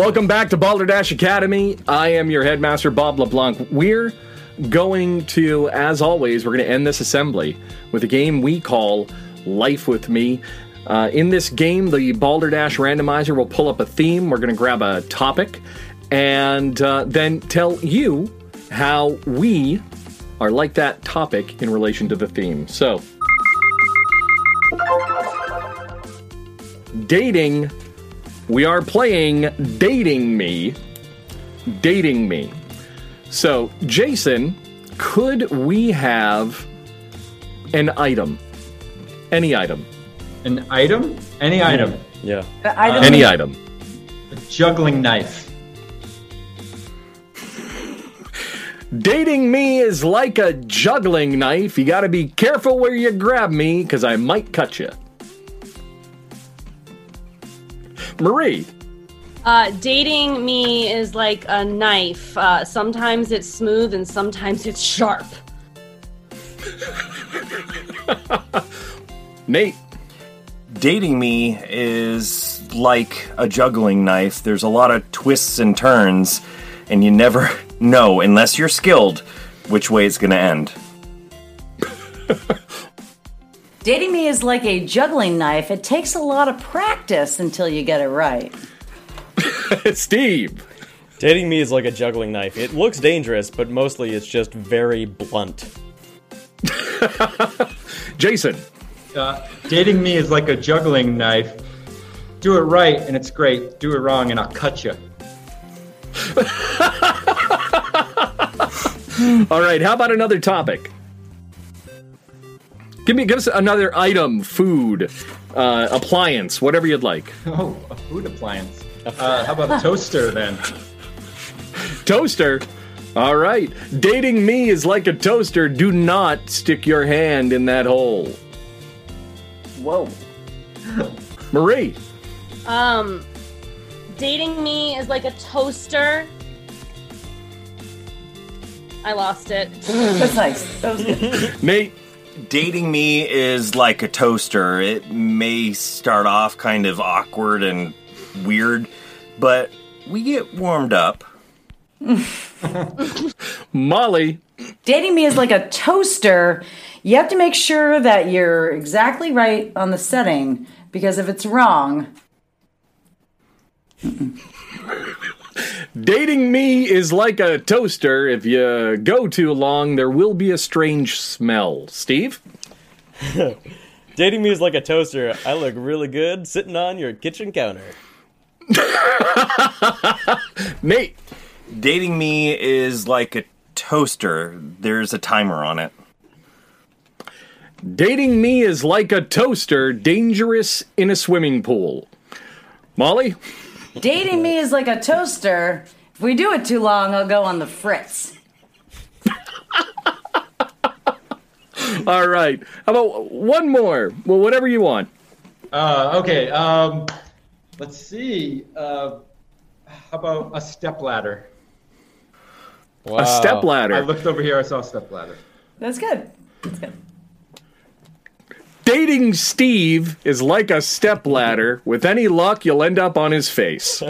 Welcome back to Balderdash Academy. I am your headmaster, Bob LeBlanc. We're going to, as always, we're going to end this assembly with a game we call Life with Me. Uh, in this game, the Balderdash randomizer will pull up a theme. We're going to grab a topic and uh, then tell you how we are like that topic in relation to the theme. So, dating. We are playing Dating Me. Dating Me. So, Jason, could we have an item? Any item. An item? Any item. Yeah. item Any item. A juggling knife. Dating me is like a juggling knife. You gotta be careful where you grab me, because I might cut you. Marie, Uh, dating me is like a knife. Uh, sometimes it's smooth and sometimes it's sharp. Nate, Dating me is like a juggling knife. There's a lot of twists and turns, and you never know, unless you're skilled, which way it's going to end. Dating me is like a juggling knife. It takes a lot of practice until you get it right. Steve, Dating me is like a juggling knife. It looks dangerous, but mostly it's just very blunt. Jason, Uh, dating me is like a juggling knife. Do it right and it's great. Do it wrong and I'll cut you. All right, how about another topic? Give me give us another item, food, uh, appliance, whatever you'd like. Oh, a food appliance. Uh, how about a toaster then? Toaster. All right. Dating me is like a toaster. Do not stick your hand in that hole. Whoa. Marie. Um, dating me is like a toaster. I lost it. That's nice. That was good. Nate. Dating me is like a toaster. It may start off kind of awkward and weird, but we get warmed up. Molly. Dating me is like a toaster. You have to make sure that you're exactly right on the setting because if it's wrong, Dating me is like a toaster. If you go too long, there will be a strange smell. Steve? Dating me is like a toaster. I look really good sitting on your kitchen counter. Nate. Dating me is like a toaster. There's a timer on it. Dating me is like a toaster, dangerous in a swimming pool. Molly? Dating me is like a toaster. If we do it too long, I'll go on the fritz. All right. How about one more? Well, whatever you want. Uh, okay, um, let's see. Uh, how about a step ladder? Wow. A step ladder. I looked over here, I saw a step ladder. That's good. That's good. Dating Steve is like a step ladder. With any luck, you'll end up on his face.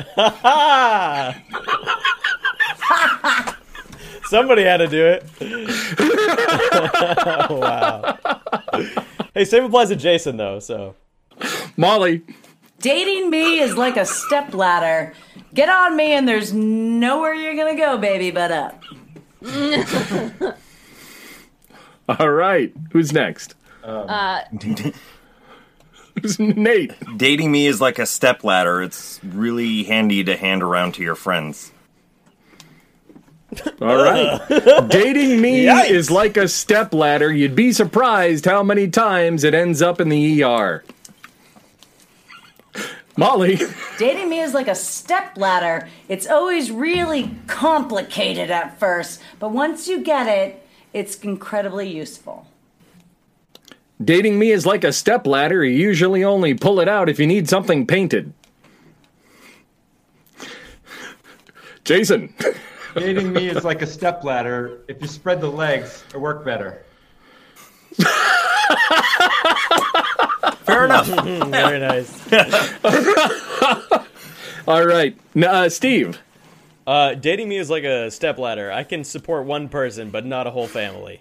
Somebody had to do it. wow. Hey, same applies to Jason though. So Molly. Dating me is like a step ladder. Get on me, and there's nowhere you're gonna go, baby, but up. All right. Who's next? Uh, Nate? Dating me is like a step ladder. It's really handy to hand around to your friends. All right. Dating me Yikes. is like a step ladder. You'd be surprised how many times it ends up in the ER. Molly. Dating me is like a step ladder. It's always really complicated at first, but once you get it, it's incredibly useful. Dating me is like a step ladder. You usually only pull it out if you need something painted. Jason. Dating me is like a step ladder. If you spread the legs, it work better. Fair enough. very nice. All right, N- uh, Steve. Uh, dating me is like a stepladder. I can support one person, but not a whole family.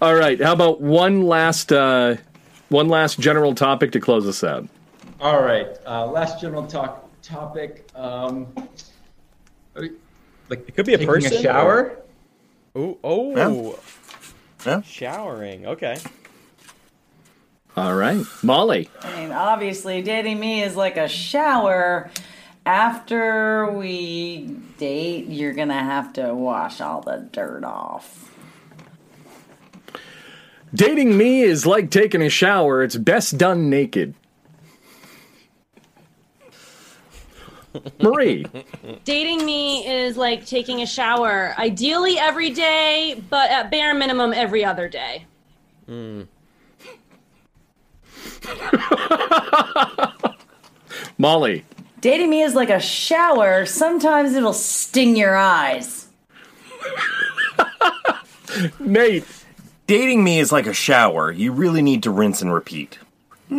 All right, how about one last uh, one last general topic to close us out? All right. Uh, last general talk topic. Um, like It could be a taking person a shower. Ooh, oh, Yeah. showering. Okay. All right, Molly. I mean, obviously, dating me is like a shower. After we date, you're gonna have to wash all the dirt off. Dating me is like taking a shower. It's best done naked. Marie. Dating me is like taking a shower, ideally every day, but at bare minimum every other day. Hmm. Molly. Dating me is like a shower. Sometimes it'll sting your eyes. Nate. Dating me is like a shower. You really need to rinse and repeat. All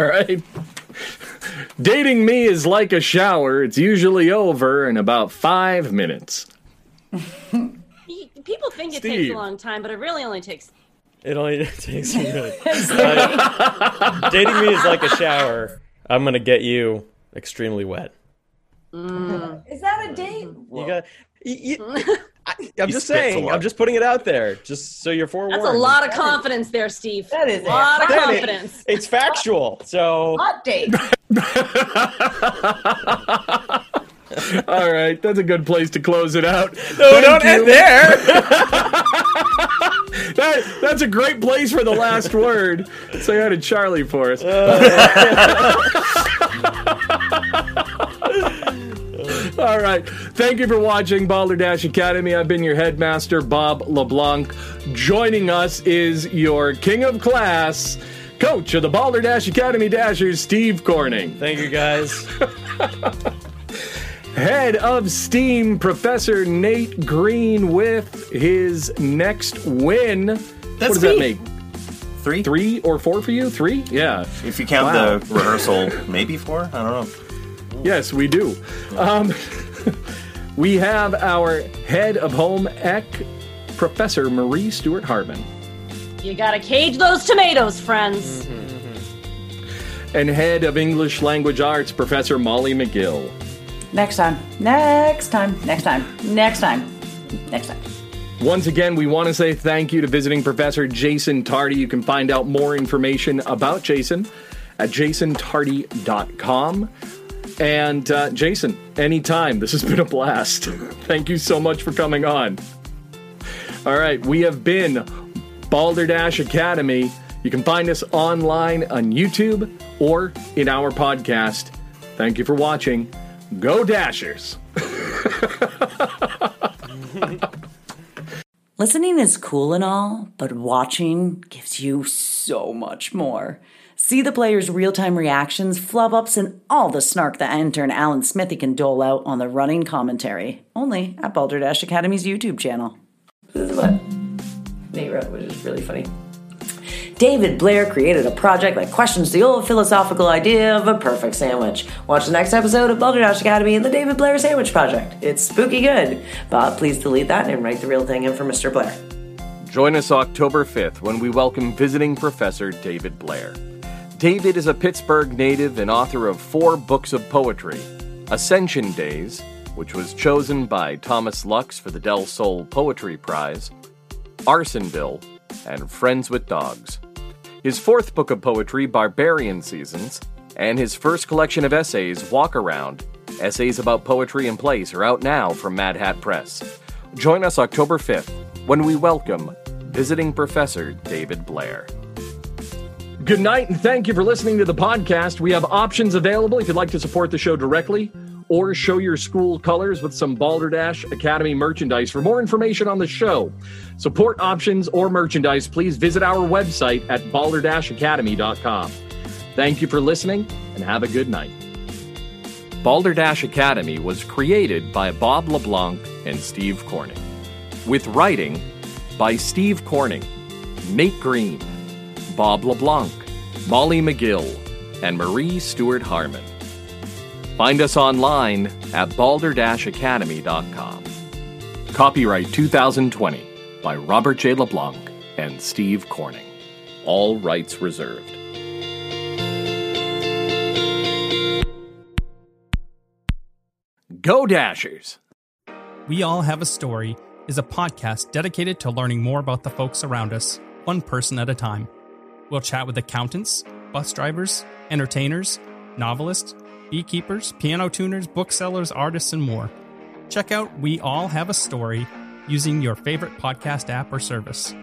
right. Dating me is like a shower. It's usually over in about five minutes. People think it takes a long time, but it really only takes. It only takes a minute. Dating me is like a shower. I'm gonna get you extremely wet. Mm. Is that a date? You got. You, you- I, I'm He just saying. I'm just putting it out there, just so you're forewarned. That's a lot of confidence there, Steve. That is a lot of a- Damn it. confidence. It's factual. So Hot date. All right, that's a good place to close it out. no, Thank don't you. end there. That, that's a great place for the last word. Say hi to Charlie for us. Uh. All right. Thank you for watching Balderdash Academy. I've been your headmaster, Bob LeBlanc. Joining us is your king of class, coach of the Balderdash Academy Dashers, Steve Corning. Thank you guys. Head of STEAM, Professor Nate Green, with his next win. what does that make? Three? Three or four for you? Three? Yeah. If you count Wow. the rehearsal, maybe four? I don't know. Yes, we do. Um, we have our head of home ec, Professor Marie Stewart Hartman, You gotta cage those tomatoes, friends. and head of English language arts, Professor Molly McGill. Next time. Next time. Next time. Next time. Next time. Once again, we want to say thank you to visiting Professor Jason Tardy. You can find out more information about Jason at jasontardy.com. And uh, Jason, anytime. This has been a blast. Thank you so much for coming on. All right, we have been Balderdash Academy. You can find us online on YouTube or in our podcast. Thank you for watching. Go Dashers! Listening is cool and all, but watching gives you so much more. See the players' real time reactions, flub ups, and all the snark that intern Alan Smithy can dole out on the running commentary, only at Balderdash Academy's YouTube channel. This is what Nate wrote, which is really funny. David Blair created a project that questions the old philosophical idea of a perfect sandwich. Watch the next episode of Balderdash Academy and the David Blair Sandwich Project. It's spooky good. Bob, please delete that and write the real thing in for Mr. Blair. Join us October 5th when we welcome visiting professor David Blair. David is a Pittsburgh native and author of four books of poetry Ascension Days, which was chosen by Thomas Lux for the Del Sol Poetry Prize, Arsonville, and Friends with Dogs. His fourth book of poetry, Barbarian Seasons, and his first collection of essays, Walk Around, essays about poetry and place, are out now from Mad Hat Press. Join us October 5th when we welcome visiting professor David Blair. Good night, and thank you for listening to the podcast. We have options available if you'd like to support the show directly or show your school colors with some Balderdash Academy merchandise. For more information on the show, support options, or merchandise, please visit our website at balderdashacademy.com. Thank you for listening, and have a good night. Balderdash Academy was created by Bob LeBlanc and Steve Corning. with writing by Steve Corning, Nate Green, Bob LeBlanc, Molly McGill, and Marie Stewart Harmon. Find us online at balderdashacademy.com. Copyright 2020 by Robert J. LeBlanc and Steve Corning. All rights reserved. Go Dashers! We All Have a Story is a podcast dedicated to learning more about the folks around us, one person at a time. We'll chat with accountants, bus drivers, entertainers, novelists, beekeepers, piano tuners, booksellers, artists, and more. Check out We All Have a Story using your favorite podcast app or service.